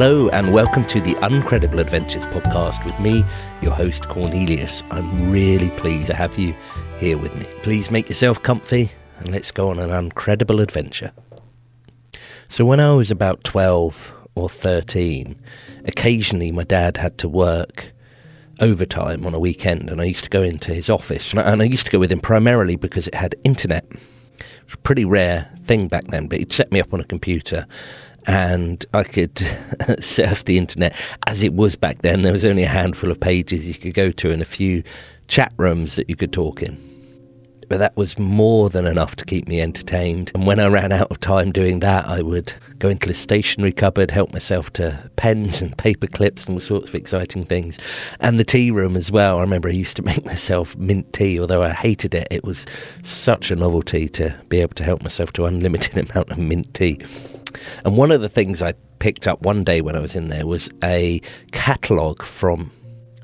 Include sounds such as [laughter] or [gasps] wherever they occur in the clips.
Hello, and welcome to the Uncredible Adventures podcast with me, your host Cornelius. I'm really pleased to have you here with me. Please make yourself comfy and let's go on an uncredible adventure. So, when I was about 12 or 13, occasionally my dad had to work overtime on a weekend, and I used to go into his office. And I used to go with him primarily because it had internet. It was a pretty rare thing back then, but he'd set me up on a computer and I could [laughs] surf the internet as it was back then. There was only a handful of pages you could go to and a few chat rooms that you could talk in. But that was more than enough to keep me entertained. And when I ran out of time doing that, I would go into the stationery cupboard, help myself to pens and [laughs] paper clips and all sorts of exciting things. And the tea room as well. I remember I used to make [laughs] myself mint tea, although I hated it. It was such a novelty to be able to help myself to unlimited amount of mint tea. And one of the things I picked up one day when I was in there was a catalogue from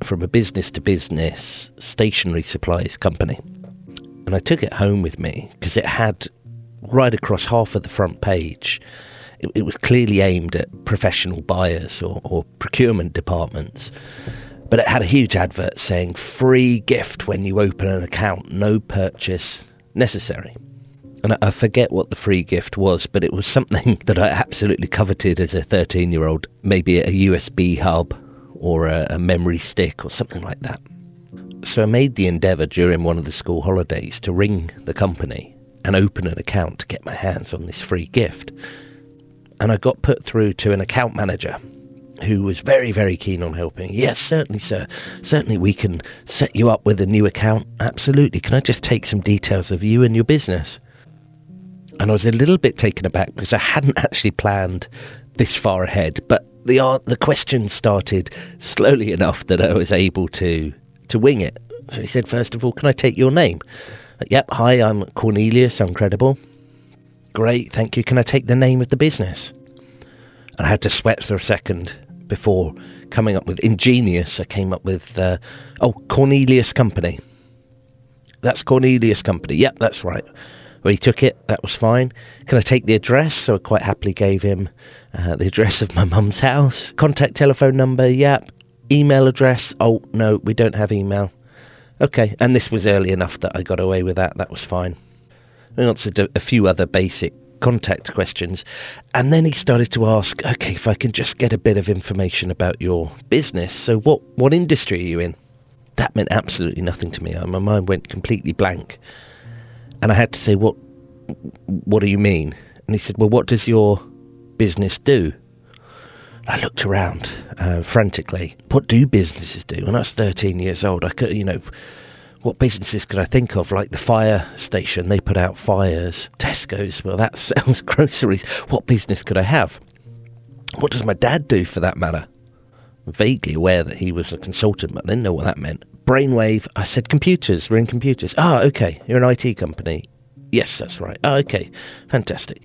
from a business to business stationery supplies company. And I took it home with me because it had right across half of the front page. It, it was clearly aimed at professional buyers or, or procurement departments. But it had a huge advert saying free gift when you open an account, no purchase necessary and I forget what the free gift was, but it was something [laughs] that I absolutely coveted as a 13 year old, maybe a USB hub or a, a, memory stick or something like that. So I made the endeavour during one of the school holidays to ring the company and open an account to get my hands on this free gift. And I got put through to an account manager who was very, very keen on helping. Yes, certainly, sir. Certainly, we can set you up with a new account. Absolutely. Can I just take some details of you and your business? And I was a little bit taken aback because I hadn't [laughs] actually planned this far ahead. But the the questions started slowly enough that I was able to to wing it. So he said, first of all, can I take your name? Yep. Hi, I'm Cornelius. Uncredible. Great, thank you. Can I take the name of the business? And I had to sweat for a second before coming up with ingenious. I came up with uh, oh Cornelius Company. That's Cornelius Company. Yep, that's right. Well, he took it. That was fine. Can I take the address? So I quite happily gave him uh, the address of my [laughs] mum's house. Contact telephone number. Yep. Email address. Oh no, we don't have email. Okay, and this was early enough that I got away with that. That was fine. We answered a few other basic contact questions, and then he started to ask, "Okay, if I can just get a bit of information about your business. So, what what industry are you in?" That meant absolutely nothing to me. My mind went completely blank. And I had to say, what, what do you mean? And he said, well, what does your business do? I looked around uh, frantically. What do businesses do? When I was 13 years old, I could, you know, what businesses could I think of? Like the fire station, they put out fires. Tesco's, well, that [laughs] sells groceries. What business could I have? What does my dad do for that matter? Vaguely aware that he was a consultant, but I didn't know what that meant. Brainwave. I said, computers. We're in computers. Ah, okay. You're an IT company. Yes, that's right. Ah, okay. Fantastic.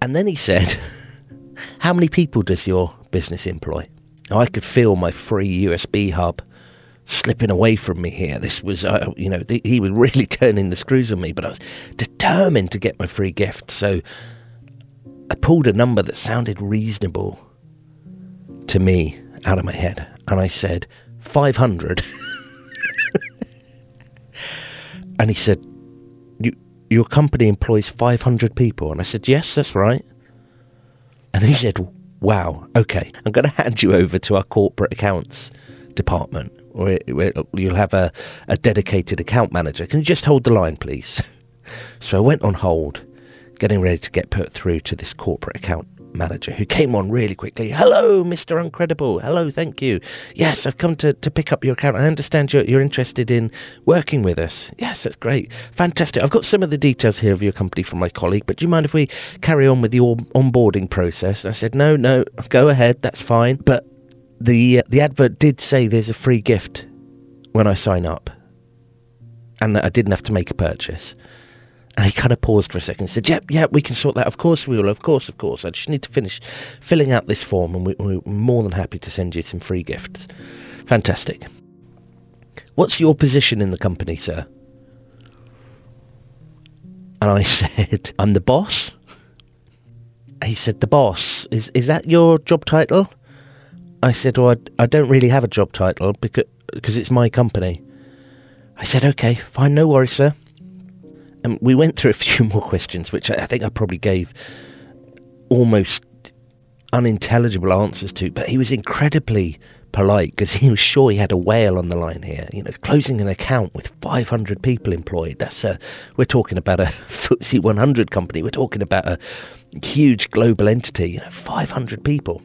And then he said, [laughs] How many people does your business employ? I could feel my free USB hub slipping away from me here. This was, uh, you know, he was really [laughs] turning the screws on me, but I was determined to get my free gift. So I pulled a number that sounded reasonable to me out of my head. And I said, 500. [laughs] And he said, Your company employs 500 people. And I said, Yes, that's right. And he said, Wow, okay, I'm going to hand you over to our corporate accounts department where, where you'll have a, a dedicated account manager. Can you just hold the line, please? [laughs] so I went on hold, getting ready to get put through to this corporate account manager who came on really quickly. Hello, Mr. Uncredible. Hello, thank you. Yes, I've come to, to pick up your account. I understand you're, you're interested in working with us. Yes, that's great. Fantastic. I've got some of the details here of your company from my colleague, but do you mind if we carry on with the onboarding process? And I said, no, no, go ahead. That's fine. But the, uh, the advert did say there's a free gift when I sign up. And I didn't have to make a purchase. And he kind of paused for a second and said, Yep, yeah, yeah, we can sort that. Of course we will. Of course, of course. I just need to finish filling out this form and we, we're more than happy to send you some free gifts. Fantastic. What's your position in the company, sir? And I [laughs] said, I'm the boss. He said, The boss. Is, is that your job title? I said, well, I, I don't really have a job title because, because it's my company. I said, okay, fine, no worries, sir. And we went through a few [laughs] more questions, which I, think I probably gave almost unintelligible answers to, but he was incredibly polite because he was sure he had a whale on the line here. You know, closing an account with 500 people employed. That's a, we're talking about a [laughs] FTSE 100 company. We're talking about a huge global entity. You know, 500 people.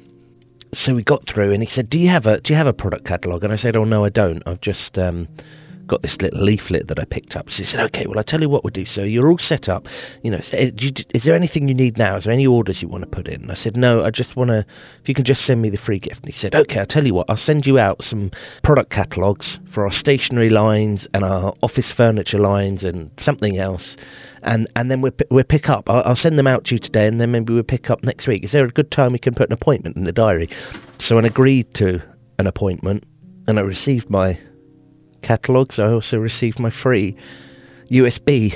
So we got through, and he said, "Do you have a Do you have a product catalog?" And I said, "Oh no, I don't. I've just." Um, got this little leaflet that I picked up. She said, okay, well, I'll tell you what we'll do. So you're all set up. You know, eh, is there anything you need now? Is there any orders you want to put in? And I said, no, I just want to, if you can just send me the free gift. And he said, okay, I'll tell you what, I'll send you out some product catalogues for our stationery lines and our office furniture lines and something else. And, and then we'll, we'll pick up. I'll, I'll send them out to you today and then maybe we'll pick up next week. Is there a good time we can put an appointment in the diary? So I agreed to an appointment and I received my catalogues. I also received my free USB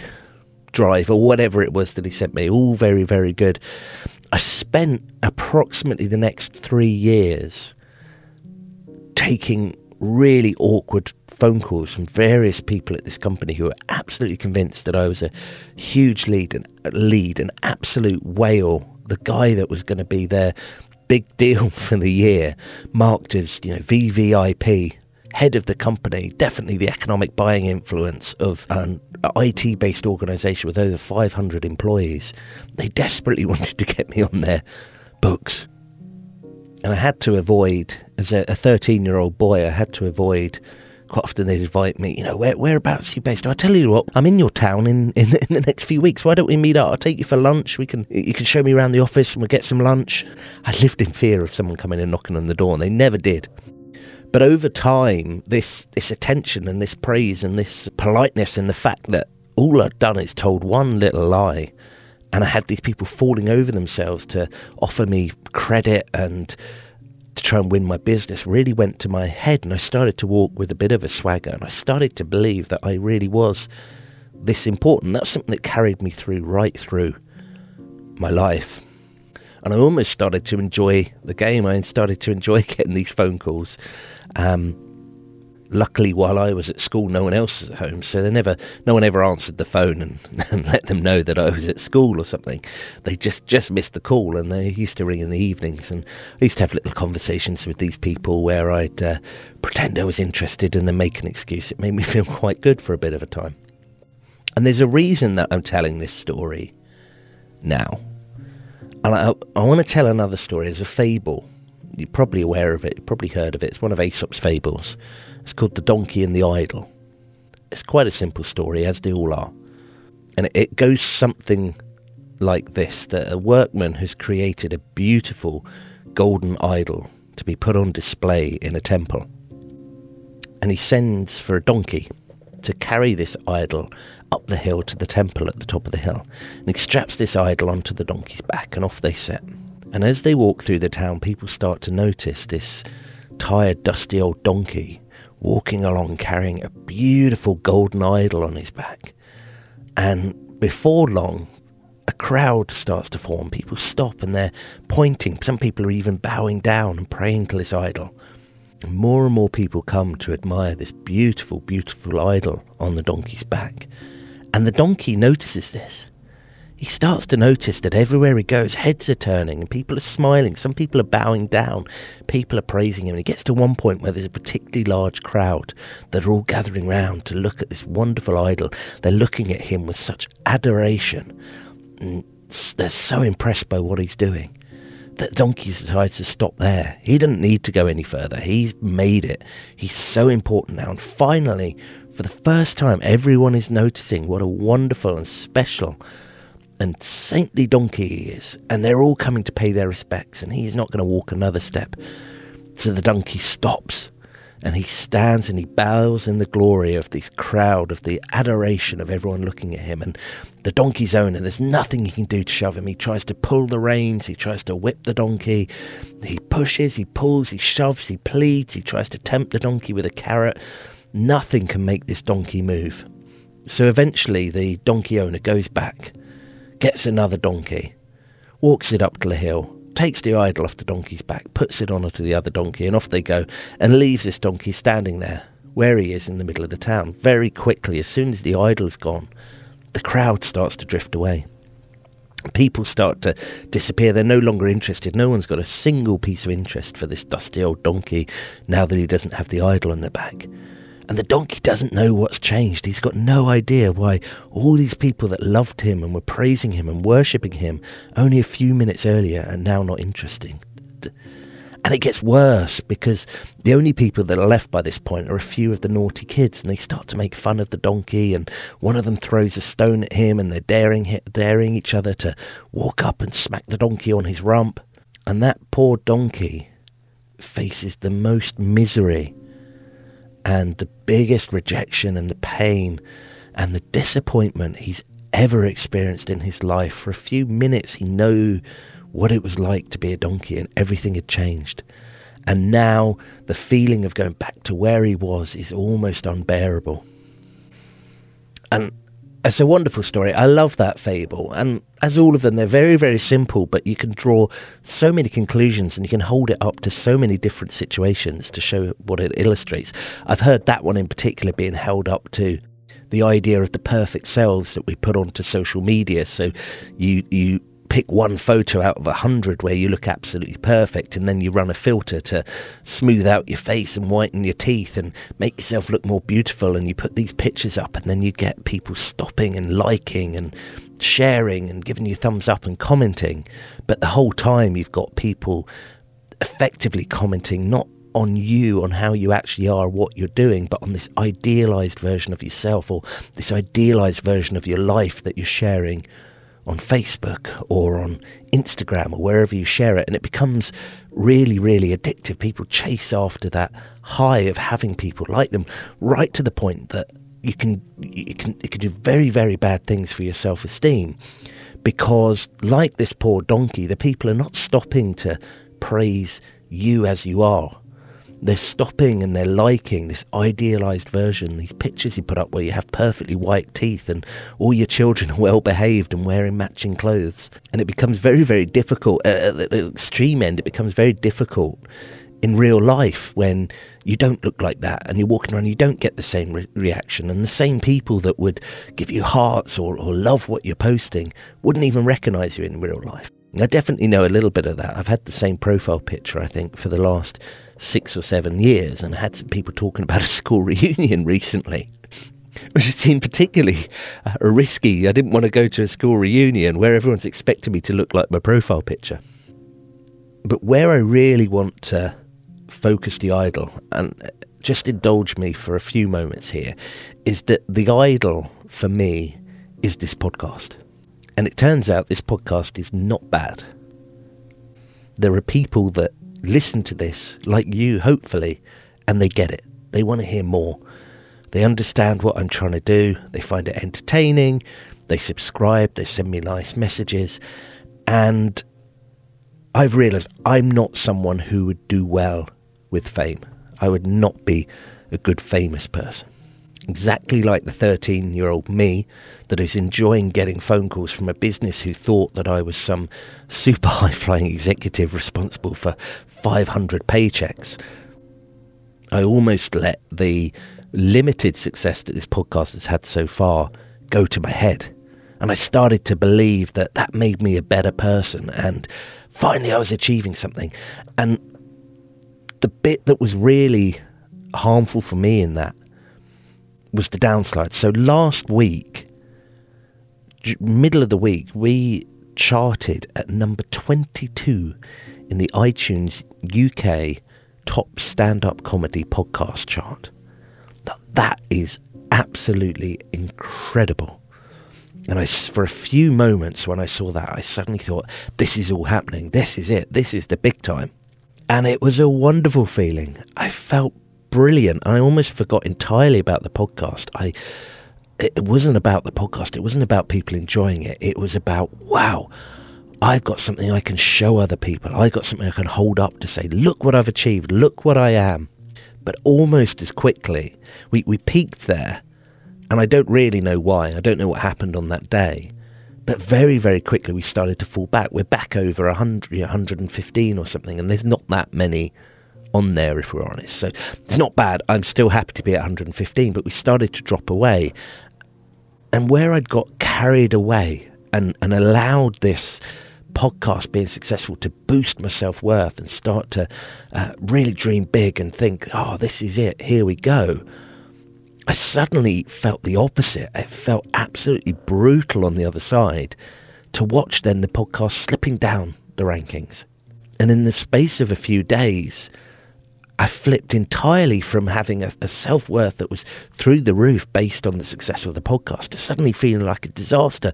drive or whatever it was that he sent me. All very, very good. I spent approximately the next three years taking really awkward phone calls from various people at this company who were absolutely convinced that I was a huge lead and uh, lead, an absolute whale, the guy that was going to be their big deal [laughs] for the year, marked as you know VVIP head of the company, definitely the economic buying influence of an IT based organisation with over 500 employees. They desperately [laughs] wanted to get me on their books. And I had to avoid, as a 13 year old boy, I had to avoid quite often they'd invite me, you know, where, whereabouts are you based? I tell you what, I'm in your town in, [laughs] in, in, the next few weeks. Why don't we meet up? I'll take you for lunch. We can, you can show me around the office and we'll get some lunch. I lived in fear of someone coming and knocking on the door and they never did. But over time, this this attention and this praise and this politeness and the fact that all I'd done is told one little lie, and I had these people falling over themselves to offer me credit and to try and win my business really went to my head, and I started to walk with a bit of a swagger, and I started to believe that I really was this important. That's something that carried me through right through my life. And I almost started to enjoy the game. I started to enjoy [laughs] getting these phone calls um, luckily, while I was at school, no one else was at home, so they never, no one ever answered the phone and, [laughs] and let them know that I was at school or something. They just just missed the call, and they used to ring in the evenings, and I used to have little conversations with these people where I'd uh, pretend I was interested and then make an excuse. It made me [laughs] feel quite good for a bit of a time. And there's a reason that I'm telling this story now. And I, I want to tell another story as a fable you're probably aware of it, you've probably heard of it. It's one of Aesop's fables. It's called The Donkey and the Idol. It's quite a simple story, as they all are. And it goes something like this that a workman has created a beautiful golden idol to be put on display in a temple. And he sends for a donkey to carry this idol up the hill to the temple at the top of the hill. And he straps this idol onto the donkey's back, and off they set. And as they walk through the town, people start to notice this tired, dusty old donkey walking along carrying a beautiful golden idol on his back. And before long, a crowd starts to form. People stop and they're pointing. Some people are even bowing down and praying to this idol. More and more people come to admire this beautiful, beautiful idol on the donkey's back. And the donkey notices this he starts to notice that everywhere he goes, heads are turning and people are smiling. Some people are bowing down. People are praising him. And he gets to one point where there's a particularly large crowd that are all gathering round to look at this wonderful idol. They're looking at him with such adoration. And they're so impressed by what he's doing that Donkey decides to stop there. He doesn't need to go any further. He's made it. He's so important now. And finally, for the first time, everyone is noticing what a wonderful and special and saintly donkey he is, and they're all coming to pay their respects, and he's not going to walk another step. So the donkey stops, and he stands and he bows in the glory of this crowd, of the adoration of everyone looking at him. And the donkey's owner, there's nothing he can do to shove him. He tries to pull the reins, he tries to whip the donkey, he pushes, he pulls, he shoves, he pleads, he tries to tempt the donkey with a carrot. Nothing can make this donkey move. So eventually, the donkey owner goes back gets another donkey, walks it up to the hill, takes the idol off the donkey's back, puts it on onto the other donkey, and off they go, and leaves this donkey standing there where he is in the middle of the town. Very quickly, as soon as the idol's gone, the crowd starts to drift away. People start to disappear. They're no longer interested. No one's got a single piece of interest for this dusty old donkey now that he doesn't have the idol on the back. And the donkey doesn't know what's changed. He's got no idea why all these people that loved him and were praising him and worshipping him only a few minutes earlier are now not interesting. And it gets worse because the only people that are left by this point are a few of the naughty kids, and they start to make fun of the donkey. And one of them throws a stone at him, and they're daring daring each other to walk up and smack the donkey on his rump. And that poor donkey faces the most misery and the biggest rejection and the pain and the disappointment he's ever experienced in his life. For a few minutes, he knew what it was like to be a donkey and everything had changed. And now the feeling of going back to where he was is almost unbearable. And it's a wonderful story. I love that fable. And as all of them, they're very, very simple, but you can draw so many conclusions and you can hold it up to so many different situations to show what it illustrates. I've heard that one in particular being held up to the idea of the perfect selves that we put onto social media. So you, you pick one photo out of a hundred where you look absolutely perfect, and then you run a filter to smooth out your face and whiten your teeth and make yourself look more beautiful. And you put these pictures up, and then you get people stopping and liking and sharing and giving you thumbs up and commenting. But the whole time, you've got people effectively commenting not on you, on how you actually are, what you're doing, but on this idealized version of yourself or this idealized version of your life that you're sharing on Facebook or on Instagram or wherever you share it, and it becomes really, really addictive. People chase after that high of having people like them, right to the point that you can you can it can do very, very bad things for your self esteem. Because, like this poor donkey, the people are not stopping to praise you as you are they're stopping and they're liking this idealized version, these pictures you put up where you have perfectly white teeth and all your children [laughs] are well behaved and wearing matching clothes. And it becomes very, very difficult. Uh, at the extreme end, it becomes very difficult in real life when you don't look like that and you're walking around, you don't get the same re- reaction. And the same people that would give you hearts or, or love what you're posting wouldn't even recognize you in real life. I definitely know a little bit of that. I've had the same profile picture, I think, for the last six or seven years and had some people talking about a school [laughs] reunion recently. Which seemed particularly uh, risky. I didn't want to go to a school reunion where everyone's expecting me to look like my profile picture. But where I really want to focus the idol, and uh, just indulge me for a few moments here, is that the idol for me is this podcast. And it turns out this podcast is not bad. There are people that listen to this, like you, hopefully, and they get it. They want to hear more. They understand what I'm trying to do. They find it entertaining. They subscribe. They send me nice messages. And I've realized I'm not someone who would do well with fame. I would not be a good famous person exactly like the 13 year old me that is enjoying getting phone calls from a business who thought that I was some [laughs] super high flying executive responsible for 500 paychecks. I almost let the limited success that this podcast has had so far go to my head. And I started to believe that that made me a better person. And finally, I was achieving something. And the bit that was really harmful for me in that was the downslide. So last week, middle of the week, we charted at number 22 in the iTunes UK top stand up comedy podcast chart. That, that is absolutely incredible. And I, for a few moments when I saw that, I suddenly thought, this is all happening. This is it. This is the big time. And it was a wonderful feeling. I felt brilliant. I almost forgot entirely about the podcast. I it wasn't about the podcast. It wasn't about people enjoying it. It was about wow, I've got something I can show other people. I've got something I can hold up to say, look what I've achieved. Look what I am. But almost as quickly, we, we peaked there, and I don't really know why. I don't know what happened on that day. But very, very quickly we started to fall back. We're back over 100, 115 or something, and there's not that many on there if we're honest. So it's not bad. I'm still happy to be at 115, but we started to drop away. And where I'd got carried away and, and allowed this podcast being successful to boost my self worth and start to uh, really dream big and think, oh, this is it, here we go. I suddenly felt the opposite. It felt absolutely brutal on the other side to watch then the podcast slipping down the rankings. And in the space of a few days, I flipped entirely from having a, a self worth that was through the roof based on the success of the podcast to suddenly feeling like a disaster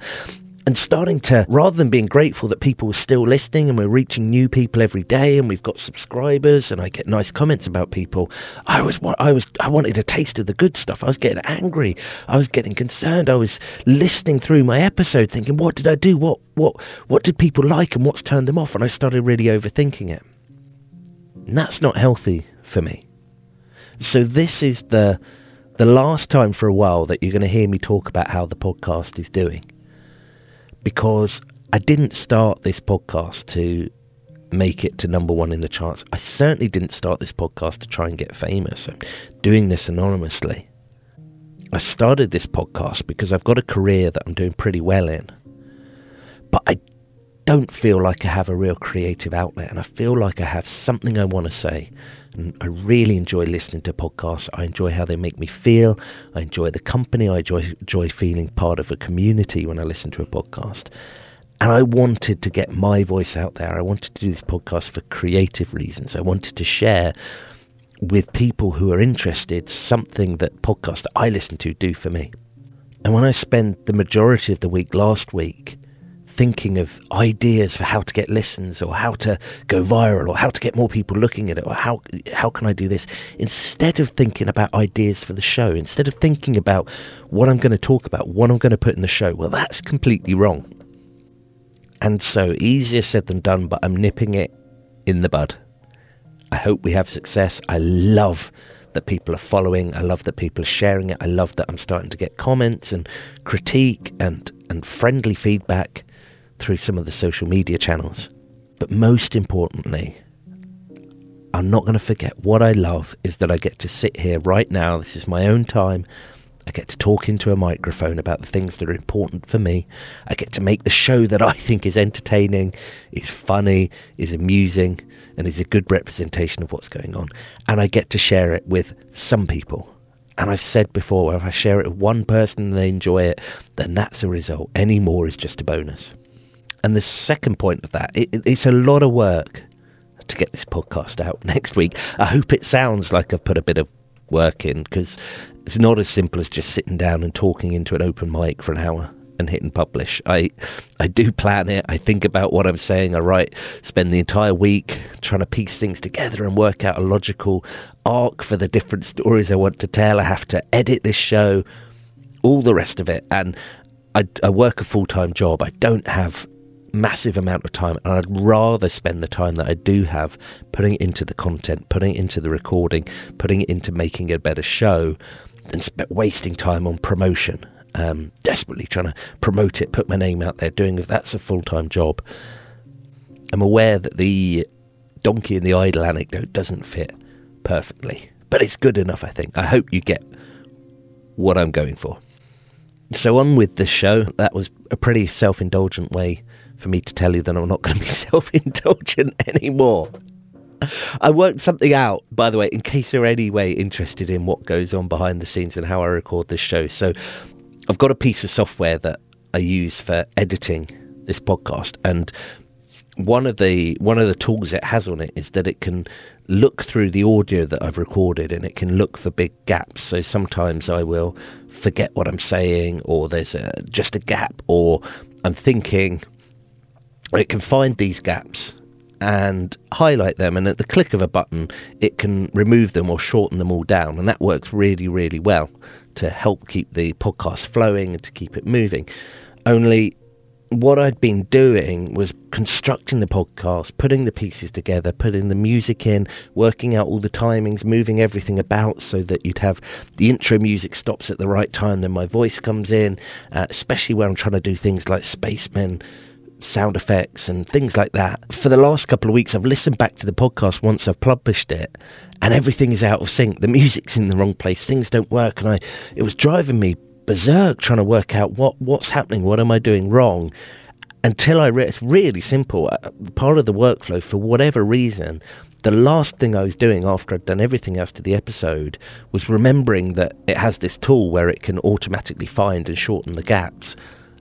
and starting to rather than being grateful that people were still listening and we're reaching new people every day and we've got subscribers and I get nice comments about people I was I was I wanted a taste of the good stuff. I was getting angry. I was getting concerned. I was listening through my episode thinking what did I do? What what what did people like and what's turned them off? And I started really overthinking it. And that's not healthy for me. So this is the the last time for a while that you're going to hear me talk about how the podcast is doing. Because I didn't start this podcast to make it to number one in the charts. I certainly didn't start this podcast to try and get famous. I'm doing this anonymously. I started this podcast because I've got a career that I'm doing pretty well in. But I don't feel like I have a real creative outlet and I feel like I have something I want to say. And I really enjoy listening to podcasts. I enjoy how they make me feel. I enjoy the company. I enjoy, enjoy feeling part of a community when I listen to a podcast. And I wanted to get my voice out there. I wanted to do this podcast for creative reasons. I wanted to share with people who are interested something that podcasts I listen to do for me. And when I spent the majority of the week last week thinking of ideas for how to get listens or how to go viral or how to get more people looking at it or how how can I do this? Instead of thinking about ideas for the show instead of thinking about what I'm going to talk about what I'm going to put in the show well that's completely wrong. And so easier said than done but I'm nipping it in the bud. I hope we have success. I love that people are following. I love that people are sharing it. I love that I'm starting to get comments and critique and, and friendly feedback through some of the social media channels. But most importantly, I'm not going to forget what I love is that I get to sit here right now. This is my own time. I get to talk into a microphone about the things that are important for me. I get to make the show that I think is entertaining, is funny, is amusing, and is a good representation of what's going on. And I get to share it with some people. And I've said before, if I share it with one person and they enjoy it, then that's a result. Any more is just a bonus. And the second point of that, it, it's a lot of work to get this podcast out [laughs] next week. I hope it sounds like I've put a bit of work in because it's not as simple as just sitting down and talking into an open mic for an hour and hitting publish. I I do plan it. I think about what I'm saying. I write, spend the entire week trying to piece things together and work out a logical arc for the different stories I want to tell. I have to edit this show, all the rest of it, and I, I work a full time job. I don't have massive amount of time and I'd rather spend the time that I do have putting into the content, putting into the recording, putting into making a better show than sp- wasting time on promotion. Um, desperately trying to promote it, put my name out there, doing if that's a full time job. I'm aware that the donkey and the idol anecdote doesn't fit perfectly, but it's good enough, I think. I hope you get what I'm going for. So, on with the show. That was a pretty self indulgent way for me to tell you that I'm not going to be [laughs] self indulgent anymore. I worked something out, by the way, in case you're anyway interested in what goes on behind the scenes and how I record this show. So, I've got a piece of software that I use for editing this podcast, and one of the one of the tools it has on it is that it can look through the audio that I've recorded and it can look for big gaps. So sometimes I will forget what I'm saying, or there's a, just a gap, or I'm thinking it can find these gaps and highlight them and at the click of a button it can remove them or shorten them all down and that works really really well to help keep the podcast flowing and to keep it moving. Only what I'd been doing was constructing the podcast, putting the pieces together, putting the music in, working out all the timings, moving everything about so that you'd have the intro music stops at the right time, then my voice comes in, uh, especially when I'm trying to do things like Spacemen sound effects and things like that. For the last couple of weeks, I've listened back to the podcast once I've published it, and everything is out of sync. The [laughs] music's in the wrong place. Things don't work, and I it was driving me berserk trying to work out what what's happening. What am I doing wrong? Until I re- it's really simple. Uh, part of the workflow, for whatever reason, the last thing I was doing after I'd done everything else to the episode was remembering that it has this tool where it can automatically find and shorten the gaps.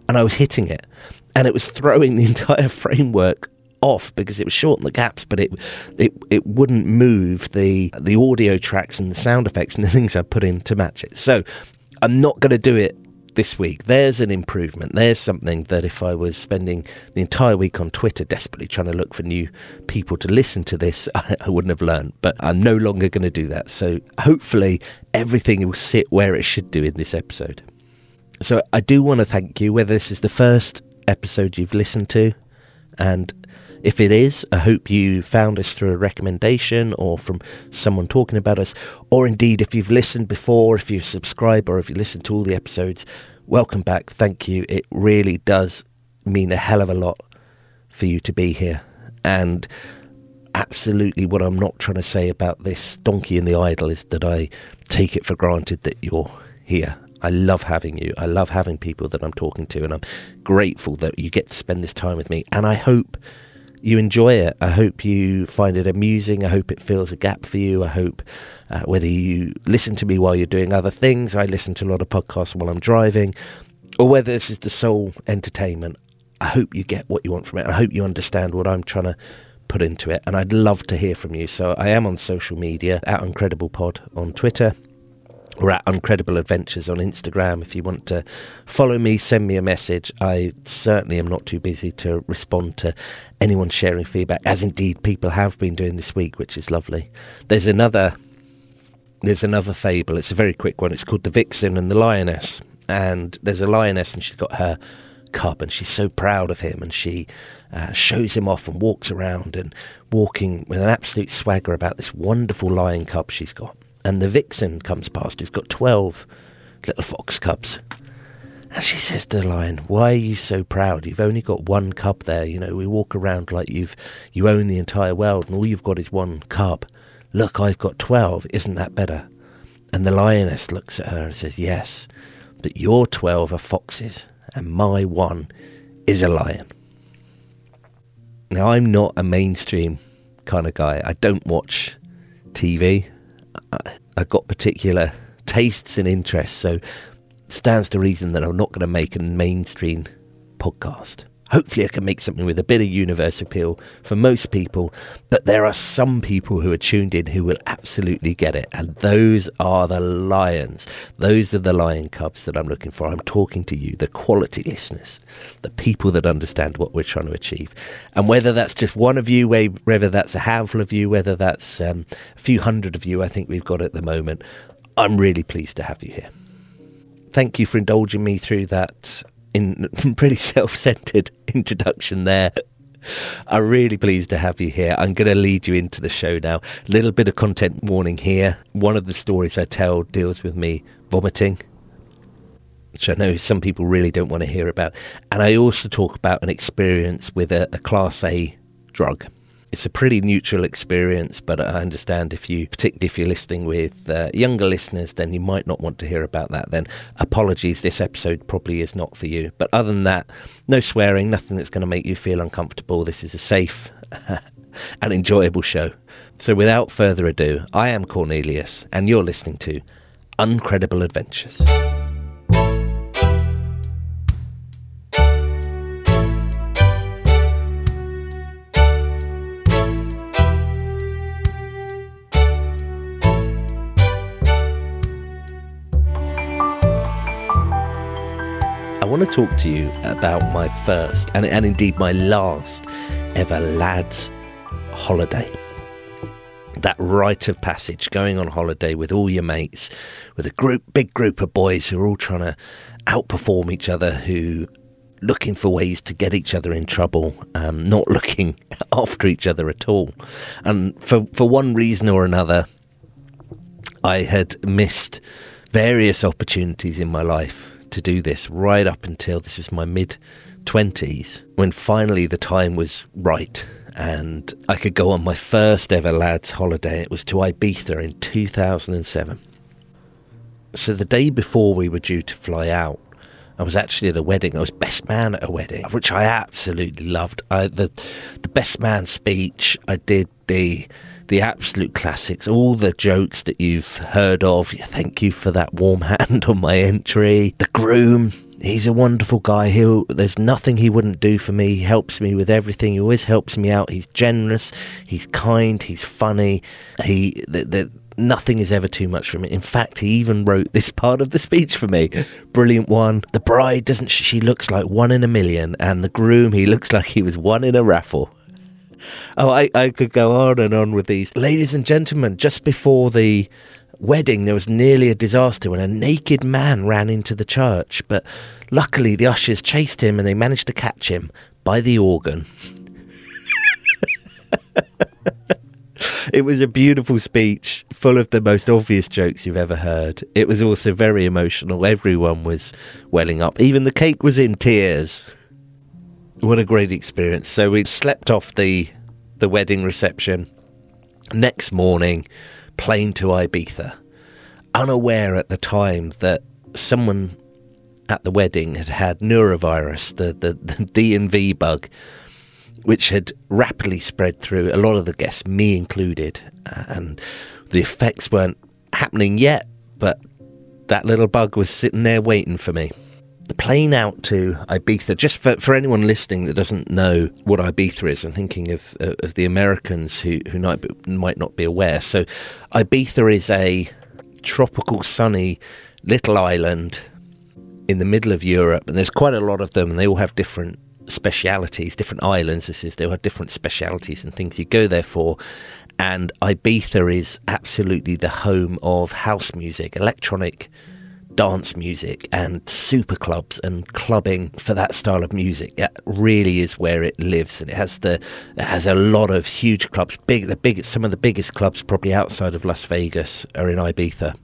And I was hitting it and it was throwing the [laughs] entire framework off because it was shorting the gaps, but it it it wouldn't move the the audio tracks and the sound effects and the [laughs] things I put in to match it. So I'm not going to do it this week. There's an improvement. There's something that if I was spending the entire week on Twitter desperately trying to look for new people to listen to this, [laughs] I, I wouldn't have learned. But I'm no longer going to do that. So hopefully everything will sit where it should do in this episode. So I do want to thank you, whether this is the first episode you've listened to. And if it is, I hope you found us through a recommendation or from someone talking about us. Or indeed, if you've listened before, if you've subscribed, or if you listened to all the episodes, welcome back. Thank you. It really does mean a hell of a lot for you to be here. And absolutely, what I'm not trying to say about this donkey in the idol is that I take it for granted that you're here. I love having you. I love having people that I'm talking to, and I'm grateful that you get to spend this time with me. And I hope you enjoy it. I hope you find it amusing. I hope it fills a gap for you. I hope uh, whether you listen to me while you're doing other things, I listen to a lot of podcasts while I'm driving, or whether this is the sole entertainment, I hope you get what you want from it. I hope you understand what I'm trying to put into it. And I'd love to hear from you. So I am on social media at Uncredible Pod on Twitter or at Uncredible Adventures on Instagram. If you want to follow me, send me a message. I certainly am not too busy to respond to anyone sharing feedback, as indeed people have been doing this week, which is lovely. There's another. There's another fable. It's a very quick one. It's called The Vixen and the Lioness. And there's a lioness, and she's got her cub, and she's so proud of him, and she uh, shows him off and walks around and walking with an absolute swagger about this wonderful lion cub she's got and the vixen comes past who's got 12 little fox cubs. And she says to the lion, Why are you so proud? You've only got one cub there. You know, we walk around like you've you own the entire world and all you've got is one cub. Look, I've got twelve. Isn't that better? And the lioness looks at her and says, Yes, but your twelve are foxes and my one is a lion. Now I'm not a mainstream kind of guy. I don't watch TV. I've got particular tastes and interests, so stands to reason that I'm not going to make a mainstream podcast. Hopefully, I can make something with a bit of universe appeal for most people, but there are some people who are tuned in who will absolutely get it, and those are the lions. Those are the lion cubs that I'm looking for. I'm talking to you, the quality listeners, the people that understand what we're trying to achieve. And whether that's just one of you, whether that's a handful of you, whether that's um, a few hundred of you, I think we've got at the moment, I'm really pleased to have you here. Thank you for indulging me through that in [laughs] pretty self-centered introduction there. I'm really pleased to have you here. I'm going to lead you into the show now. Little bit of content warning here. One of the stories I tell deals with me vomiting, which I know some people really don't want to hear about. And I also talk about an experience with a, a Class A drug it's a pretty neutral experience, but I understand if you, particularly if you're listening with uh, younger listeners, then you might not want to hear about that. Then apologies, this episode probably is not for you. But other than that, no swearing, nothing that's going to make you feel uncomfortable. This is a safe [laughs] and enjoyable show. So without further ado, I am Cornelius, and you're listening to Uncredible Adventures. Want to talk to you about my first and, and indeed my last ever lads holiday. That rite of passage, going on holiday with all your mates, with a group, big group of boys who are all trying to outperform each other, who looking for ways to get each other in trouble, um, not [laughs] looking after each other at all. And for, for one reason or another, I had missed various opportunities in my life to do this right up until this was my mid 20s when finally the time was right and I could go on my first ever lads holiday. It was to Ibiza in 2007. So the day before we were due to fly out, I was actually at a wedding. I was best man at a wedding, which I absolutely loved. I, the the best man speech. I did the the absolute classics, all the jokes that you've heard of. Thank you for that warm [laughs] hand on my entry. The groom, he's a wonderful guy. He there's nothing he wouldn't do for me. He helps me with everything. He always helps me out. He's generous. He's kind. He's funny. He the, the nothing is ever too much for me. In fact, he even wrote this part of the speech for me. Brilliant one. The bride doesn't. She looks like one in a million, and the groom he looks like he was one in a raffle. Oh, I, I could go on and on with these. Ladies and gentlemen, just before the wedding, there was nearly a disaster when a naked man ran into the church, but luckily the ushers chased him and they managed to catch him by the organ. [laughs] it was a beautiful speech, full of the most obvious jokes you've ever heard. It was also very emotional. Everyone was welling up. Even the cake was in tears. [laughs] What a great experience. So we slept off the the wedding reception. Next morning, plane to Ibiza, unaware at the time that someone at the wedding had had norovirus, the, the, the [laughs] DNV bug, which had rapidly spread through a lot of the guests, me included. Uh, and the effects weren't happening yet, but that little bug was sitting there waiting for me. The plane out to Ibiza, just for, for anyone listening that doesn't know what Ibiza is, I'm thinking of, uh, of the Americans who, who might, might not be aware. So, Ibiza is a tropical, sunny little island in the middle of Europe, and there's quite a lot of them, and they all have different specialities, different islands. This is they have different specialities and things you go there for. And Ibiza is absolutely the home of house music, electronic dance music, and super clubs and clubbing for that style of music. It really is where it lives, and it has the it has a lot of huge clubs. Big, the biggest, some of the biggest clubs probably outside of Las Vegas are in Ibiza.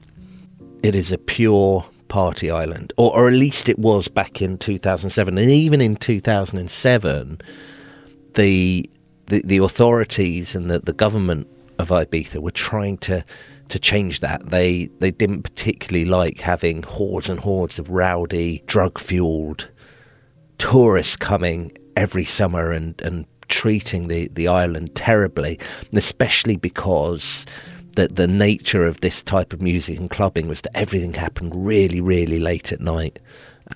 It is a pure party island, or, or at least it was back in 2007. And even in 2007, the the, the authorities and the, the government of Ibiza were trying to to change that. They they didn't particularly like having hordes and hordes of rowdy, drug fueled tourists coming every summer and, and treating the, the island terribly, especially because that the nature of this type of music and clubbing was that everything happened really, really late at night,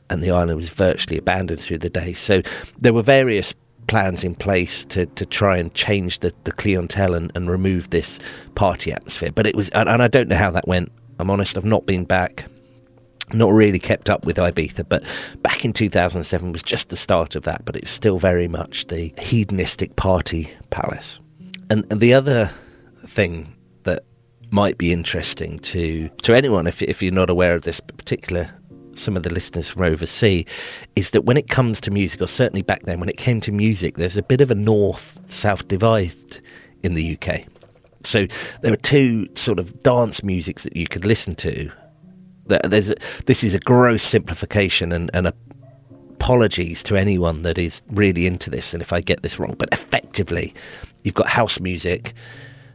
and the island was virtually abandoned through the day. So there were various plans in place to, to try and change the, the clientele and, and remove this party atmosphere. But it was, and, and I don't know how that went. I'm honest, I've not been back not really kept up with Ibiza, but back in 2007 was just the start of that, but it was still very much the hedonistic party palace. And, and the other thing that might be interesting to to anyone if if you're not aware of this particular some of the listeners from overseas is that when it comes to music or certainly back then when it came to music there's a bit of a north south divide in the UK so there are two sort of dance musics that you could listen to there's a, this is a gross simplification and, and apologies to anyone that is really into this and if I get this wrong but effectively you've got house music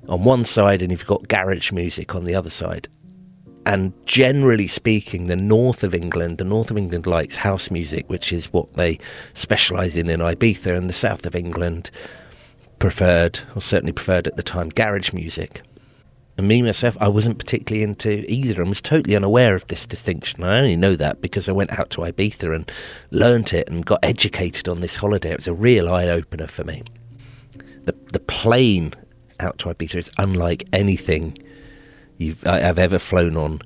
on one side and you've got garage music on the other side. And generally speaking, the north of England, the north of England likes house music, which is what they specialise in in Ibiza, and the south of England preferred, or certainly preferred at the time, garage music. And me myself, I wasn't particularly into either and was totally unaware of this distinction. I only know that because I went out to Ibiza and learnt it and got educated on this holiday. It was a real eye opener for me. The the plane out to Ibiza is unlike anything you've I, have ever flown on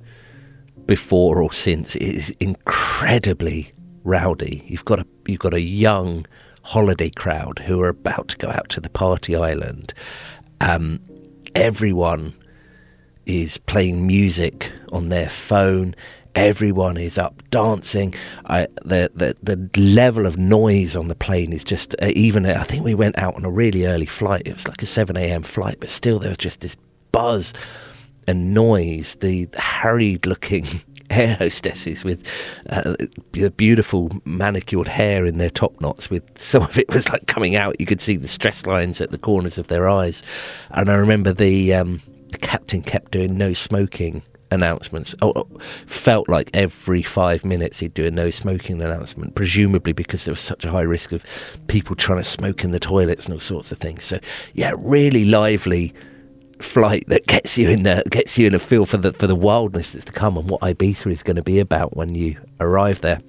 before or since. It is incredibly rowdy. You've got a you've got a young holiday crowd who are about to go out to the party island. Um, everyone is playing music on their phone. everyone is up dancing. I, the, the the level of noise on the plane is just uh, even. I think we went out on a really early flight. It was like a seven a.m. flight, but still there was just this buzz and noise. The, harried looking [laughs] air hostesses with uh, beautiful manicured hair in their top knots with [laughs] some of it was like coming out you could see the stress lines at the corners of their eyes and i remember the, um, the captain kept doing no smoking announcements. Oh, oh, felt like every five minutes he'd do a no smoking announcement, presumably because there was such a high risk of people trying to smoke in the toilets and all sorts of things. So yeah, really lively flight that gets you in the gets you in a feel for the for the wildness that's to come and what Ibiza is going to be about when you arrive there.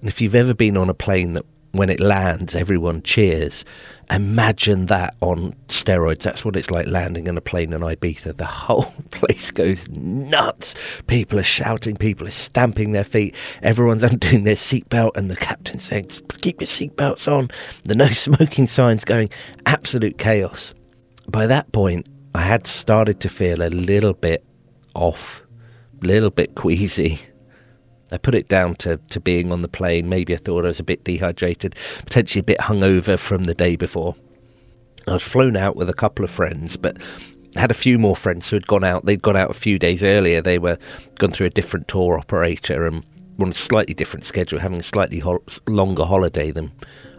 And if you've ever been on a plane that when it lands everyone cheers, imagine that on steroids. That's what it's like landing on a plane in Ibiza. The whole [laughs] place goes nuts. People are shouting, people are stamping their feet, everyone's [laughs] undoing their seatbelt, and the captain saying, "Keep your seatbelts on." The no [laughs] smoking signs going, absolute chaos. By that point, I had started to feel a little bit off, a little bit queasy. I put it down to, to being on the plane. Maybe I thought I was a bit dehydrated, potentially a bit hungover from the day before. I was flown out with a couple of friends, but had a few more friends who had gone out. They'd gone out a few days earlier. They were gone through a different tour operator and on a slightly different schedule, having a slightly ho- longer holiday than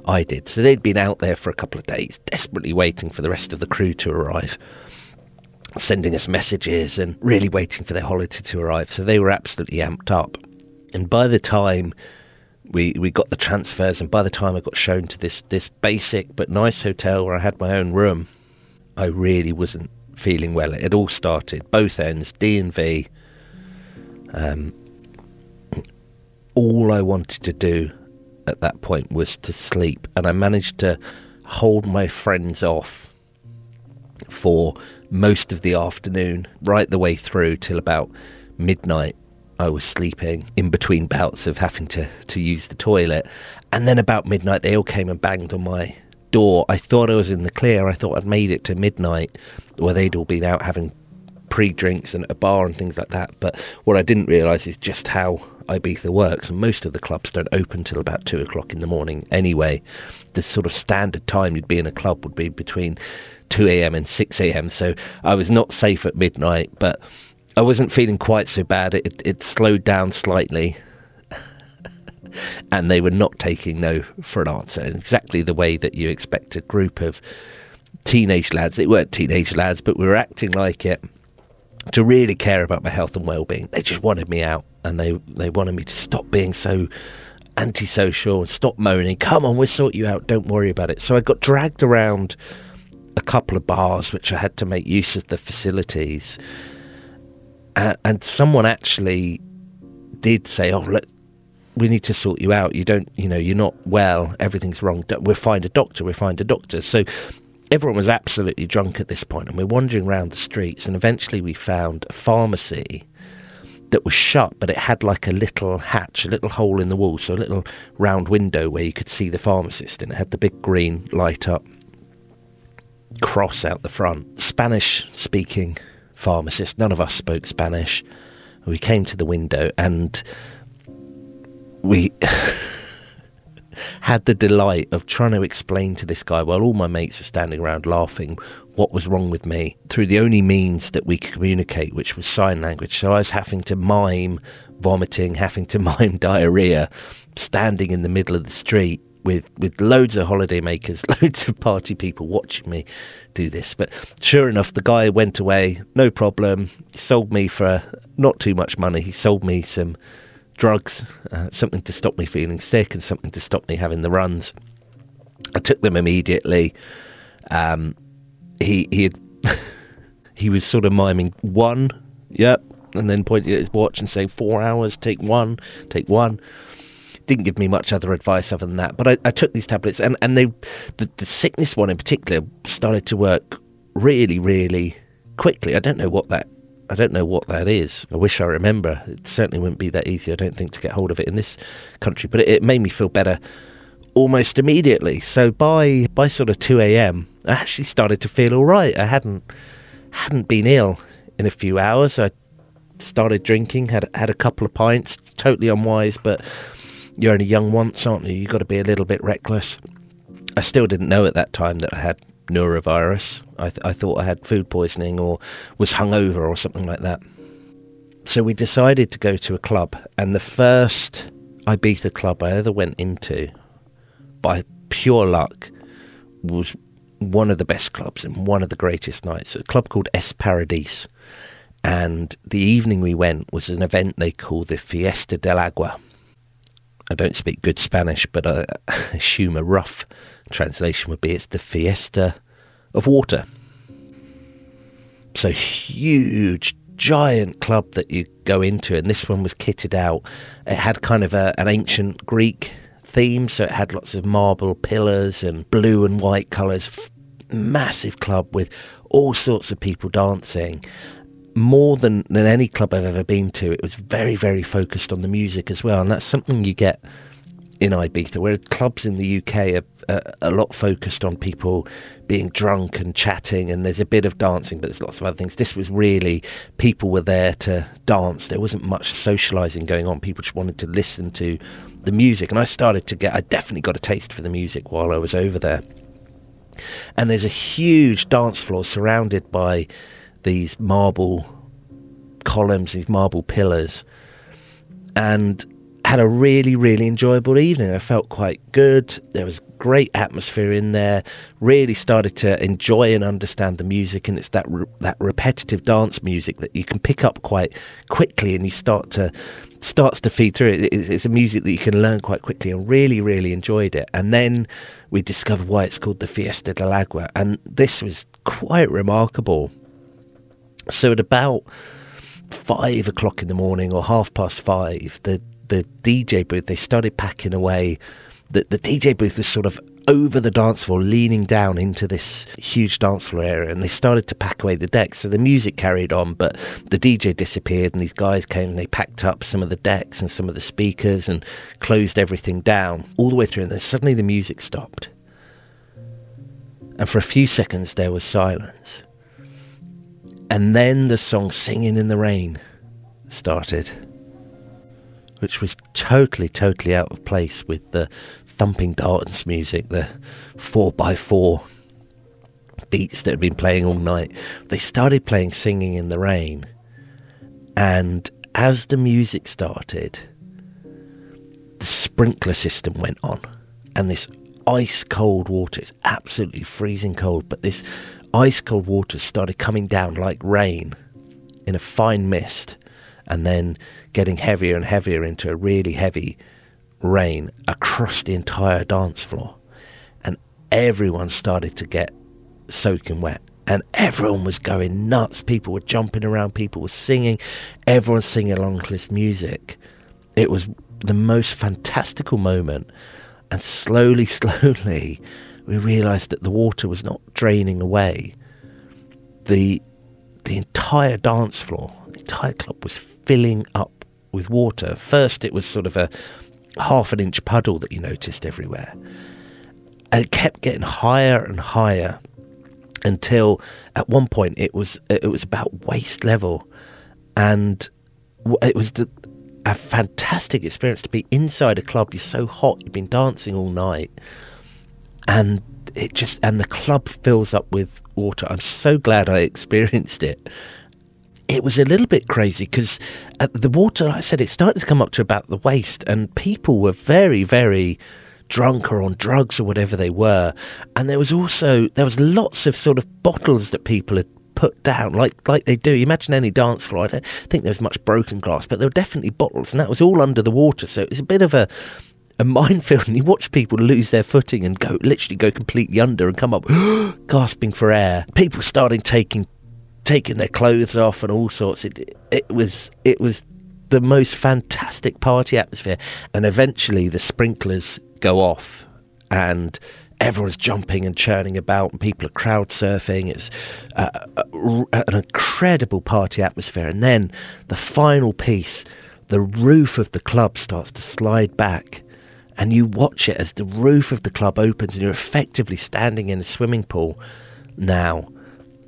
I did. So they'd been out there for a couple of days, desperately waiting for the rest of the crew to arrive sending us messages and really waiting for their holiday to arrive. So they were absolutely amped up. And by the time we we got the transfers, and by the time I got shown to this this basic but nice hotel where I had my own room, I really wasn't feeling well. It all started both ends, D and V. Um, all I wanted to do at that point was to sleep, and I managed to hold my friends off for most of the afternoon, right the way through till about midnight. I was sleeping in between bouts of having to, to use the toilet. And then about midnight, they all came and banged on my door. I thought I was in the clear. I thought I'd made it to midnight where they'd all been out having pre drinks and at a bar and things like that. But what I didn't realise is just how Ibiza works. And most of the clubs don't open till about two o'clock in the morning anyway. The sort of standard time you'd be in a club would be between 2 a.m. and 6 a.m. So I was not safe at midnight, but I wasn't feeling quite so bad. It, it slowed down slightly. [laughs] and they were not taking no for an answer exactly the way that you expect a group of teenage lads. They weren't teenage lads, but we were acting like it to really care about my health and well-being. They just wanted me out, and they they wanted me to stop being so antisocial and stop moaning. Come on, we'll sort you out. Don't worry about it. So I got dragged around a couple of bars which I had to make use of the facilities. Uh, and someone actually did say, "Oh, look, we need to sort you out. You don't, you know, you're not well. Everything's wrong. We'll find a doctor. We'll find a doctor." So everyone was absolutely drunk at this point, and we're wandering around the streets. And eventually, we found a pharmacy that was shut, but it had like a little hatch, a little hole in the wall, so a little round window where you could see the pharmacist, and it had the big green light up cross out the front. Spanish speaking pharmacist, none of us spoke Spanish. We came to the window and we [laughs] had the delight of trying to explain to this guy while all my mates were standing around laughing what was wrong with me through the only means that we could communicate, which was sign language. So I was having to mime vomiting, having to [laughs] mime diarrhea, standing in the middle of the street with with loads of holidaymakers, [laughs] loads of party people watching me do this. But sure enough, the guy went away, no problem. He sold me for not too much money. He sold me some drugs, uh, something to stop me feeling sick and something to stop me having the runs. I took them immediately. Um, he he had [laughs] he was sort of miming one, yep, and then pointing at his watch and saying four hours, take one, take one didn't give me much other advice other than that. But I, I took these tablets, and and they, the, the sickness one in particular, started to work really, really quickly. I don't know what that. I don't know what that is. I wish I remember. It certainly wouldn't be that easy. I don't think to get hold of it in this country, but it, it made me feel better almost immediately. So by by sort of two a.m., I actually started to feel all right. I hadn't hadn't been ill in a few hours. I started drinking. had had a couple of pints. Totally unwise, but you're only young once, aren't you? You've got to be a little bit reckless. I still didn't know at that time that I had norovirus. I, th- I thought I had food poisoning or was hungover or something like that. So we decided to go to a club, and the first Ibiza club I ever went into, by pure luck, was one of the best clubs and one of the greatest nights. A club called Es Paradis. And the evening we went was an event they call the Fiesta del Agua. I don't speak good Spanish, but I assume a rough translation would be it's the Fiesta of Water. So huge, giant club that you go into, and this one was kitted out. It had kind of a, an ancient Greek theme, so it had lots of marble pillars and blue and white colours. Massive club with all sorts of people dancing. More than, than any club I've ever been to, it was very, very focused on the music as well. And that's something you get in Ibiza, where clubs in the UK are, are, a lot focused on people being drunk and chatting, and there's a bit of dancing, but there's lots of other things. This was really people were there to dance. There wasn't much socialising going on. People just wanted to listen to the music, and I started to get. I definitely got a taste for the music while I was over there. And there's a huge dance floor surrounded by these marble columns, these marble pillars, and had a really, really enjoyable evening. I felt quite good. There was great atmosphere in there. Really started to enjoy and understand the music, and it's that re- that repetitive dance music that you can pick up quite quickly, and you start to starts to feed through. It, it's a music that you can learn quite quickly, and really, really enjoyed it. And then we discovered why it's called the Fiesta del Agua, and this was quite remarkable. So at about five o'clock in the morning or half past five, the the DJ booth, they started packing away. The, the DJ booth was sort of over the dance floor, leaning down into this huge dance floor area, and they started to pack away the decks. So the music carried on, but the DJ disappeared, and these guys came and they packed up some of the decks and some of the speakers and closed everything down all the way through. And then suddenly the music stopped. And for a few seconds, there was silence. And then the song Singing in the Rain started which was totally, totally out of place with the thumping dance music, the 4x4 beats that had been playing all night. They started playing Singing in the Rain, and as the music started, the sprinkler system went on, and this ice cold water, it's absolutely freezing cold, but this ice cold water started coming down like rain in a fine mist and then getting heavier and heavier into a really heavy rain across the entire dance floor. And everyone started to get soaking wet. And everyone was going nuts. People were jumping around, people were singing, everyone singing along to this music. It was the most fantastical moment. And slowly, [laughs] slowly, we realised that the water was not draining away. The the entire dance floor, the entire club was filling up with water. First, it was sort of a half an inch puddle that you noticed everywhere. And it kept getting higher and higher until at one point it was it was about waist level, and it was a fantastic experience to be inside a club. You're so hot, you've been dancing all night, and it just and the club fills up with water. I'm so glad I [laughs] experienced it it was a little bit crazy because uh, the water, like I said, it started to come up to about the waist, and people were very, very drunk or on drugs or whatever they were. And there was also there was lots of sort of bottles that people had put down, like like they do. Imagine any dance floor. I don't think there was much broken glass, but there were definitely bottles, and that was all under the water. So it was a bit of a a minefield, and you watch people lose their footing and go literally go completely under and come up [gasps] gasping for air. People starting taking taking their clothes off and all sorts. It, it was it was the most fantastic party atmosphere. And eventually the sprinklers go off and everyone's jumping and churning about and people are crowd surfing. It's uh, an incredible party atmosphere. And then the final piece, the roof of the club starts to slide back. And you watch it as the roof of the club opens, and you're effectively standing in a swimming pool now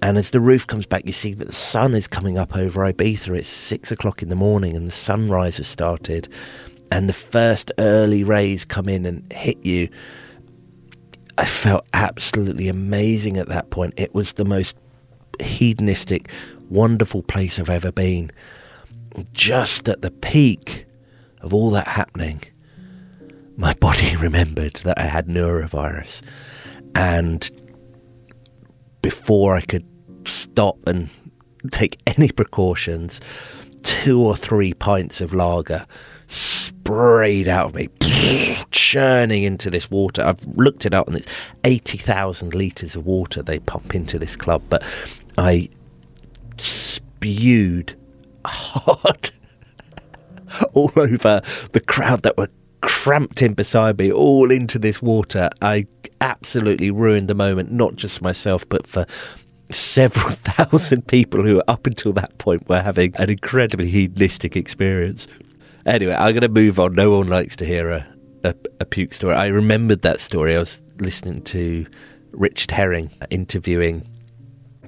And as the roof comes back, you see that the sun is coming up over Ibiza. It's six o'clock in the morning, and the sunrise has started, and the first early rays come in and hit you. I felt absolutely amazing at that point. It was the most hedonistic, wonderful place I've ever been. Just at the peak of all that happening, my body [laughs] remembered that I had norovirus. And before I could stop and take any precautions, two or three pints of lager sprayed out of me, [laughs] churning into this water. I've looked it up, and it's 80,000 litres of water they pump into this club, but I spewed [laughs] hard all over the crowd that were cramped in beside me, all into this water. I absolutely ruined the moment, not just myself, but for several [laughs] thousand people who up until that point were having an incredibly hedonistic experience. Anyway, I'm going to move on. No one likes to hear a, a, a puke story. I remembered that story. I was listening to Richard Herring interviewing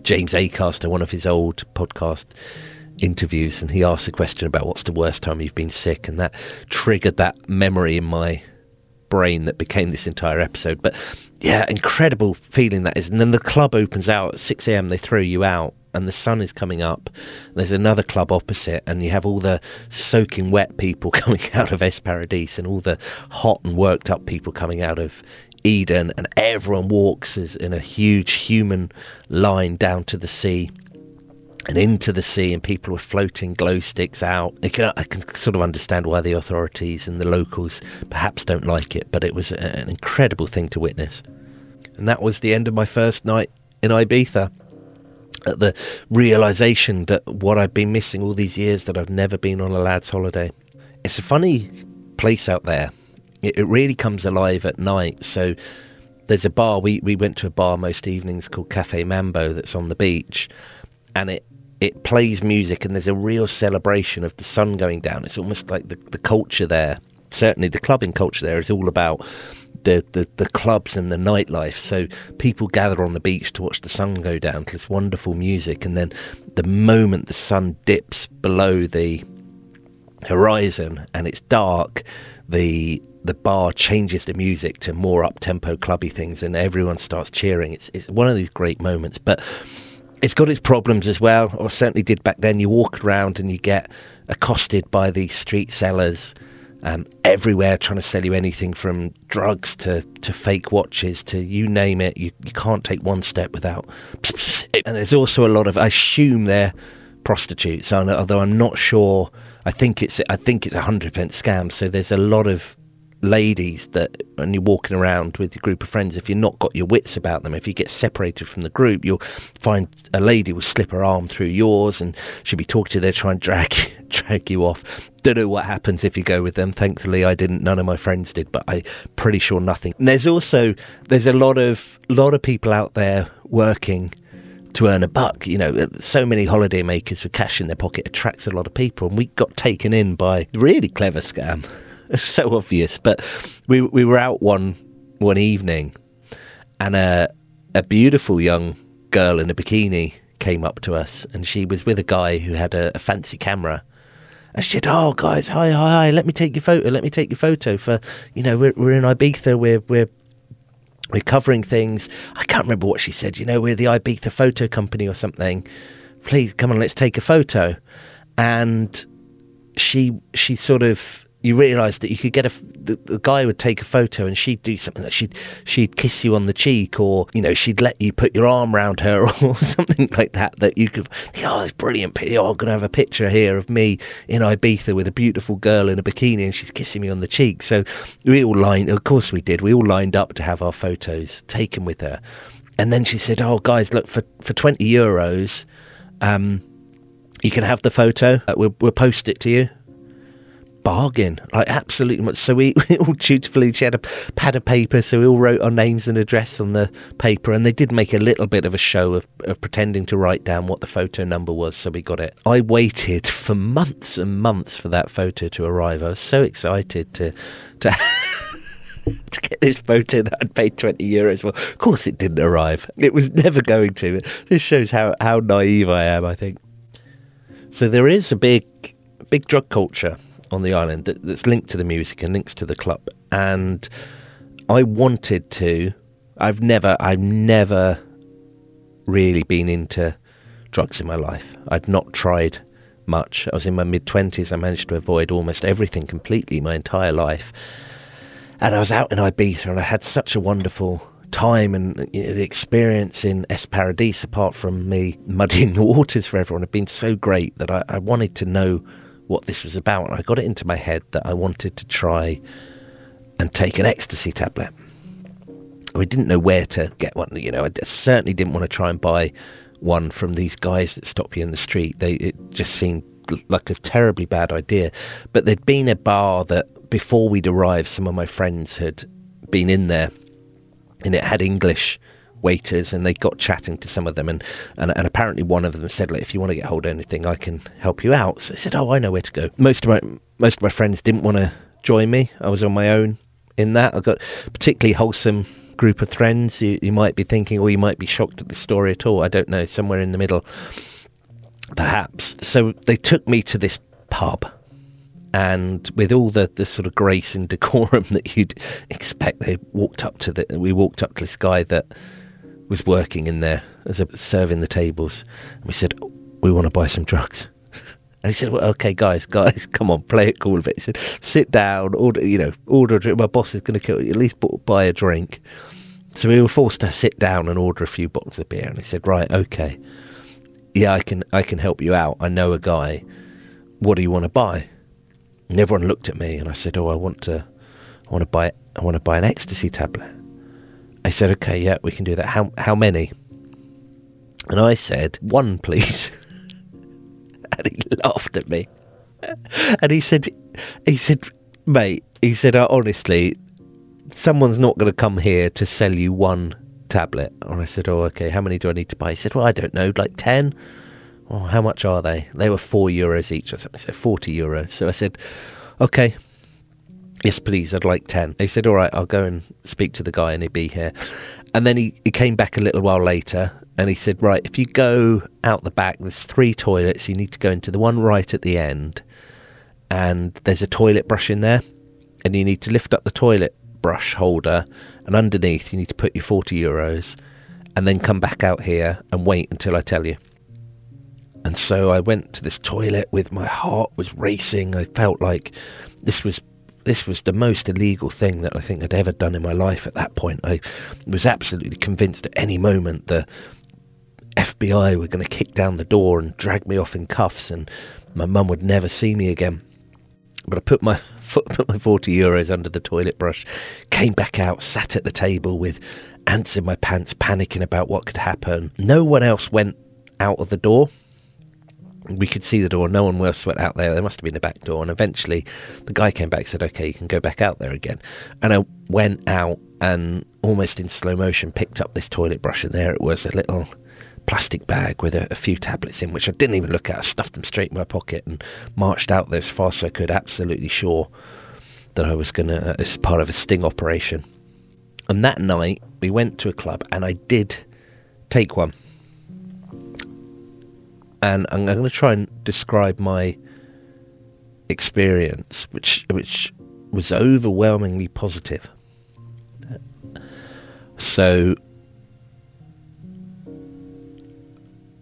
James Acaster, one of his old podcast interviews, and he asked a question about what's the worst time you've been sick, and that triggered that memory in my brain that became this entire episode. But yeah, incredible feeling that is. And then the club opens out at 6 a.m., they throw you out, and the sun is coming up. There's another club opposite, and you have all the soaking wet people [laughs] coming out of Es Paradis and all the hot and worked up people coming out of Eden, and everyone walks in a huge human line down to the sea and into the sea, and people were floating glow sticks out. I can, I can, sort of understand why the authorities and the locals perhaps don't like it, but it was an incredible thing to witness. And that was the end of my first night in Ibiza. At the realization that what I've been missing all these years, that I've never been on a lad's holiday. It's a funny place out there. It, it really comes alive at night. So there's a bar. We, we went to a bar most evenings called Cafe Mambo that's on the beach. And it it plays music and there's a real celebration of the sun going down. It's almost like the, the culture there, certainly the clubbing culture there is all about the, the, the clubs and the nightlife. So people gather on the beach to watch the sun go down to this wonderful music. And then the moment the sun dips below the horizon and it's dark, the the bar changes the music to more up tempo clubby things and everyone starts cheering. It's it's one of these great moments. But it's got its problems as well, or certainly did back then. You walk around and you get accosted by these street sellers um, everywhere trying to sell you anything from drugs to, to fake watches to you name it. You, you can't take one step without. [laughs] And there's also a lot of, I assume they're prostitutes, although I'm not sure. I think it's I think it's a hundred percent scam. So there's a lot of ladies that when you're walking around with your group of friends, if you've not got your wits about them, if you get separated from the group, you'll find a lady will slip her arm through yours and she'll be talking to you there, try and drag [laughs] drag you off. Don't know what happens if you go with them. Thankfully, I didn't. None of my friends did, but I'm pretty sure nothing. And there's also there's a lot of lot of people out there working to earn a buck. You know, so many holidaymakers with cash in their pocket attracts a lot of people, and we got taken in by really clever scam. [laughs] so obvious. But we we were out one one evening, and a a beautiful young girl in a bikini came up to us, and she was with a guy who had a, a fancy camera. And she said, "Oh, guys, hi, hi, hi! Let me take your photo. Let me take your photo for you know we're we're in Ibiza. We're we're we're covering things. I can't remember what she said. You know, we're the Ibiza photo company or something. Please come on, let's take a photo." And she she sort of you realise that you could get a the, the, guy would take a photo and she'd do something that she'd she'd kiss you on the cheek or you know she'd let you put your arm around her [laughs] or something like that that you could oh it's brilliant oh, I'm gonna have a picture here of me in Ibiza with a beautiful girl in a bikini and she's kissing me on the cheek. So we all lined of course we did we all lined up to have our photos taken with her. And then she said oh guys look for for 20 euros um you can have the photo we'll, we'll post it to you bargain, like absolutely. Much. So we, [laughs] we all dutifully, she had a pad of paper, so we all wrote our names and address on the paper, and they did make a little bit of a show of, of pretending to write down what the photo number was, so we got it. I waited for months and months for that photo to arrive. I was so excited to to. [laughs] to get this photo that I'd paid 20 euros for. Of course, it didn't arrive. It was never going to. This shows how, how naive I am, I think. So there is a big, big drug culture on the island that, that's linked to the music and links to the club. And I wanted to. I've never, I've never really been into drugs in my life. I'd not tried much. I was in my mid 20s. I managed to avoid almost everything completely my entire life. And I was out in Ibiza and I had such a wonderful time and uh, you know, the experience in Es Paradis, apart from me [laughs] muddying the waters for everyone, had been so great that I, I wanted to know what this was about. I got it into my head that I wanted to try and take an ecstasy tablet. I didn't know where to get one. You know, I certainly didn't want to try and buy one from these guys that stop you in the street. They it just seemed like a terribly bad idea. But there'd been a bar that before we'd arrived, some of my friends had been in there, and it had English waiters and they got chatting to some of them and, and, and apparently one of them said like if you want to get hold of anything I can help you out so I said oh I know where to go most of my most of my friends didn't want to join me I was on my own in that I got particularly wholesome group of friends. You, you might be thinking, or you might be shocked at the story at all. I don't know, somewhere in the middle, perhaps. So they took me to this pub. And with all the, the sort of grace and decorum [laughs] that you'd expect, they walked up to the. We walked up to this guy that was working in there as a serving the tables, and we said, "We want to buy some drugs." [laughs] And he said, well, okay, guys, guys, [laughs] come on, play it cool a bit. He said, sit down, order, you know, order a drink. My boss is going to kill you. At least buy a drink. So we were forced to sit down and order a few bottles of beer. And he said, right, okay, yeah, I can, I can help you out. I know a guy. What do you want to buy? And everyone looked at me, and I said, oh, I want to, I want to buy, I want to buy an ecstasy tablet. I said, okay, yeah, we can do that. How, how many? And I said, one, please. [laughs] and he laughed at me. And he said, he said, mate, he said, uh, honestly, someone's not going to come here to sell you one tablet. And I said, oh, okay, how many do I need to buy? He said, well, I don't know, like 10. Well, how much are they? They were four euros each or something. So 40 euros. So I said, okay, yes, please, I'd like 10. He said, all right, I'll go and speak to the guy and he'll be here. And then he, he came back a little while later and he said, Right, if you go out the back, there's three toilets. You need to go into the one right at the end, and there's a toilet brush in there, and you need to lift up the toilet brush holder, and underneath, you need to put your 40 euros, and then come back out here and wait until I tell you. And so I went to this toilet with my heart was racing. I felt like this was this was the most illegal thing that I think I'd ever done in my life at that point. I was absolutely convinced at any moment the FBI were going to kick down the door and drag me off in cuffs, and my mum would never see me again. But I put my [laughs] put my forty euros under the toilet brush, came back out, sat at the table with ants in my pants, panicking about what could happen. No one else went out of the door. We could see the door. No one else went out there. There must have been a back door. And eventually, the guy came back and said, "Okay, you can go back out there again." And I went out and almost in slow motion picked up this toilet brush, and there it was, a little plastic bag with a, a, few tablets in, which I didn't even look at. I stuffed them straight in my pocket and marched out there as fast as I could, absolutely sure that I was going to, uh, as part of a sting operation. And that night, we went to a club and I did take one. And I'm going to try and describe my experience, which which was overwhelmingly positive. So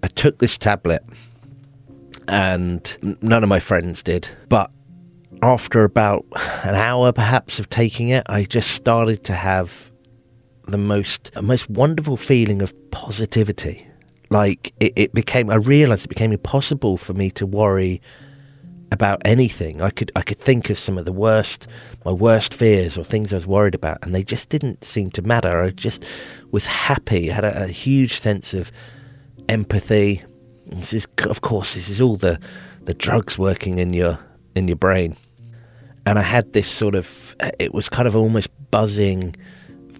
I took this tablet and none of my friends did. But after about an hour perhaps of taking it, I just started to have the most most wonderful feeling of positivity. Like it, it became I realized it became impossible for me to worry about anything. I could I could think of some of the worst my worst fears or things I was worried about and they just didn't seem to matter. I just was happy, I had a, a huge sense of empathy. This is, of course, this is all the the drugs working in your in your brain. And I had this sort of, it was kind of almost buzzing,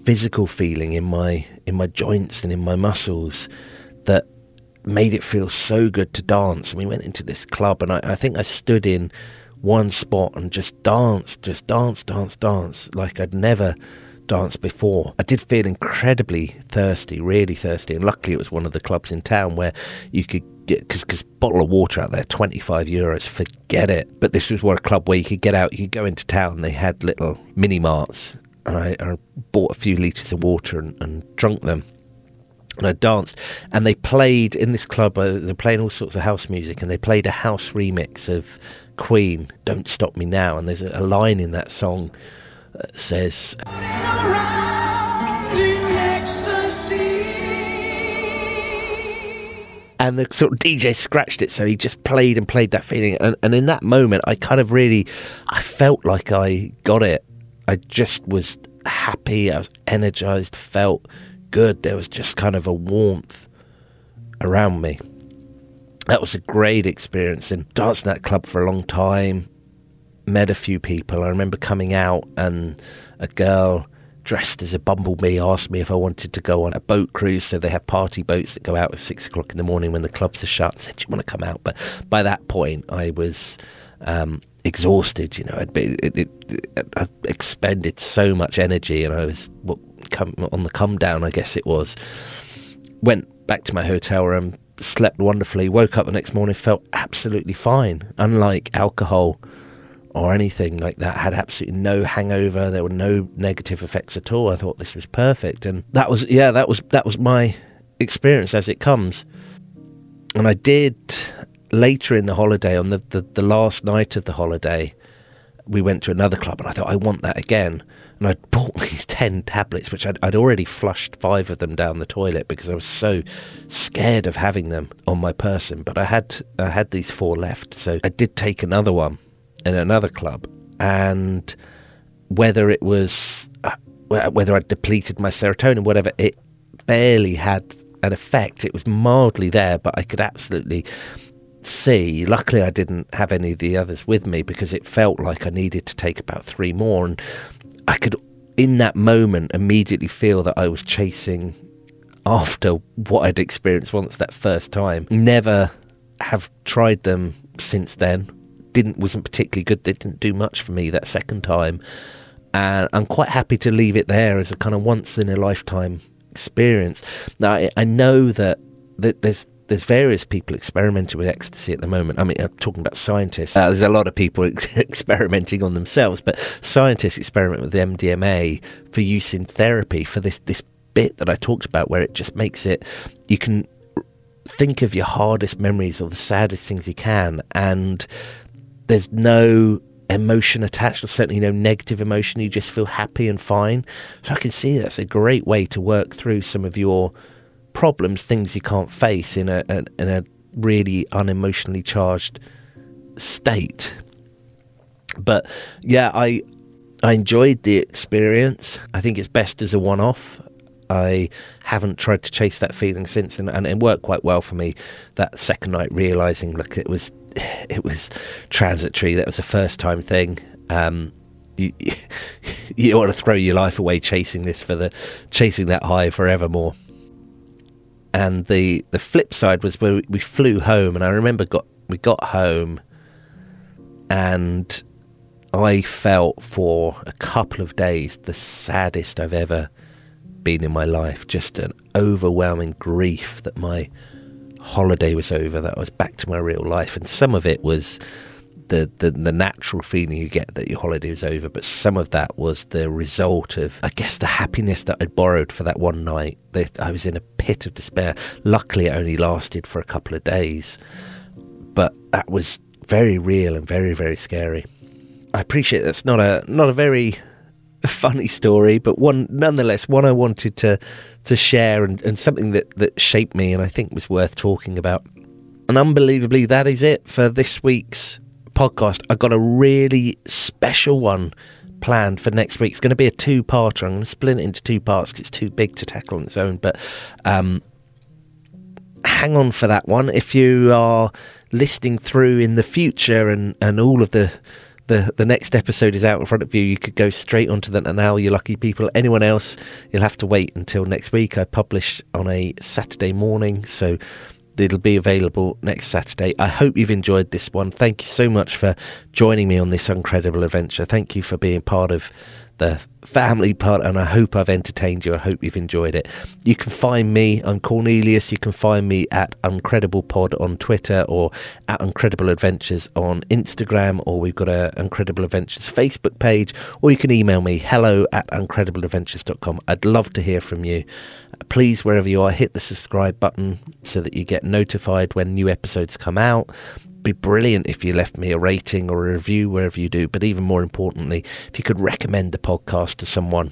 physical feeling in my in my joints and in my muscles that made it feel so good to dance. And we went into this club, and I, I think I stood in one spot and just danced, just dance, dance, dance like I'd never danced before. I did feel incredibly thirsty, really thirsty, and luckily it was one of the clubs in town where you could get because bottle of water out there, twenty five euros, forget it. But this was one club where you could get out, you could go into town. They had little mini marts, and I, I bought a few liters of water and, and drunk them and I danced. And they played in this club. Uh, they're playing all sorts of house music, and they played a house remix of Queen, "Don't Stop Me Now." And there's a, a line in that song that says. And the sort of DJ scratched it, so he just played and played that feeling. And, and in that moment, I kind of really, I felt like I got it. I just was happy. I was energized. Felt good. There was just kind of a warmth around me. That was a great experience and danced in that club for a long time. Met a few people. I remember coming out and a girl dressed as a bumblebee asked me if I wanted to go on a boat cruise. So they have party boats that go out at six o'clock in the morning when the clubs are shut. I said, Do you want to come out? But by that point, I was um, exhausted. You know, I'd been it, it, I'd expended so much energy, and I was come on the come down, I guess it was. Went back to my hotel room, slept wonderfully, woke up the next morning, felt absolutely fine. Unlike alcohol or anything like that, had absolutely no hangover. There were no negative effects at all. I thought this was perfect, and that was yeah, that was that was my experience as it comes. And I did later in the holiday, on the, the, the last night of the holiday, we went to another club, and I thought I want that again and I'd bought [laughs] these 10 tablets, which I'd, I'd, already flushed five of them down the toilet because I was so scared of having them on my person. But I had, I had these four left. So I did take another one in another club. And whether it was, uh, whether I'd depleted my serotonin, whatever, it barely had an effect. It was mildly there, but I could absolutely see. Luckily, I didn't have any of the others with me because it felt like I needed to take about three more. And I could, in that moment, immediately feel that I was chasing after what I'd experienced once that first time. Never have tried them since then. Didn't wasn't particularly good. They didn't do much for me that second time, and I'm quite happy to leave it there as a kind of once in a lifetime experience. Now I, I know that, that there's there's various people experimenting with ecstasy at the moment. I mean, I'm talking about scientists. Uh, there's a lot of people [laughs] ex- experimenting on themselves, but scientists experiment with MDMA for use in therapy for this this bit that I talked about, where it just makes it you can think of your hardest memories or the saddest things you can, and there's no emotion attached, or certainly no negative emotion. You just feel happy and fine. So I can see that's a great way to work through some of your problems, things you can't face in a, a in a really unemotionally charged state. But yeah, I I enjoyed the experience. I think it's best as a one off. I haven't tried to chase that feeling since, and, and it worked quite well for me that second night, realizing like it was [sighs] it was transitory. That was a first time thing. Um, you, [laughs] you don't want to throw your life away chasing this for the chasing that high forevermore and the the flip side was where we flew home, and I remember got we got home, and I felt for a couple of days the saddest I've ever been in my life. Just an overwhelming grief that my holiday was over, that I was back to my real life, and some of it was the, the, the natural feeling you get that your holiday is over, but some of that was the result of, I guess, the happiness that I'd borrowed for that one night. That I was in a pit of despair. Luckily, it only lasted for a couple of days, but that was very real and very, very scary. I appreciate that's not a not a very [laughs] funny story, but one nonetheless one I wanted to to share and, and something that, that shaped me and I think was worth talking about. And unbelievably, that is it for this week's podcast, I've got a really special one planned for next week. It's going to be a two parter. I'm going to split it into two parts because it's too big to tackle on its own. But um, hang on for that one. If you are listening through in the future and, and all of the, the, the next episode is out in front of you, you could go straight onto that now, you lucky people. Anyone else, you'll have to wait until next week. I publish on a Saturday morning, so It'll be available next Saturday. I hope you've enjoyed this one. Thank you so much for joining me on this incredible adventure. Thank you for being part of the family part, and I hope I've entertained you. I hope you've enjoyed it. You can find me, I'm Cornelius. You can find me at Uncredible Pod on Twitter or at Uncredible Adventures on Instagram, or we've got a Uncredible Adventures Facebook page, or you can email me hello at uncredibleadventures.com. I'd love to hear from you. Please, wherever you are, hit the subscribe button so that you get notified when new episodes come out be brilliant if you left me a rating or a review wherever you do. But even more importantly, if you could recommend the podcast to someone,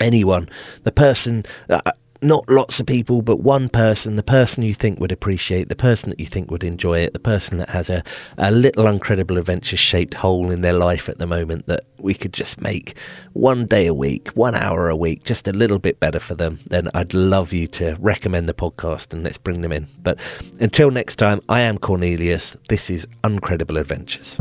anyone, the person. Uh, Not lots of people, but one person, the person you think would appreciate, the person that you think would enjoy it, the person that has a, a little uncredible adventure shaped hole in their life at the moment that we could just make one day a week, one hour a week, just a little bit better for them, then I'd love you to recommend the podcast and let's bring them in. But until next time, I am Cornelius. This is Uncredible Adventures.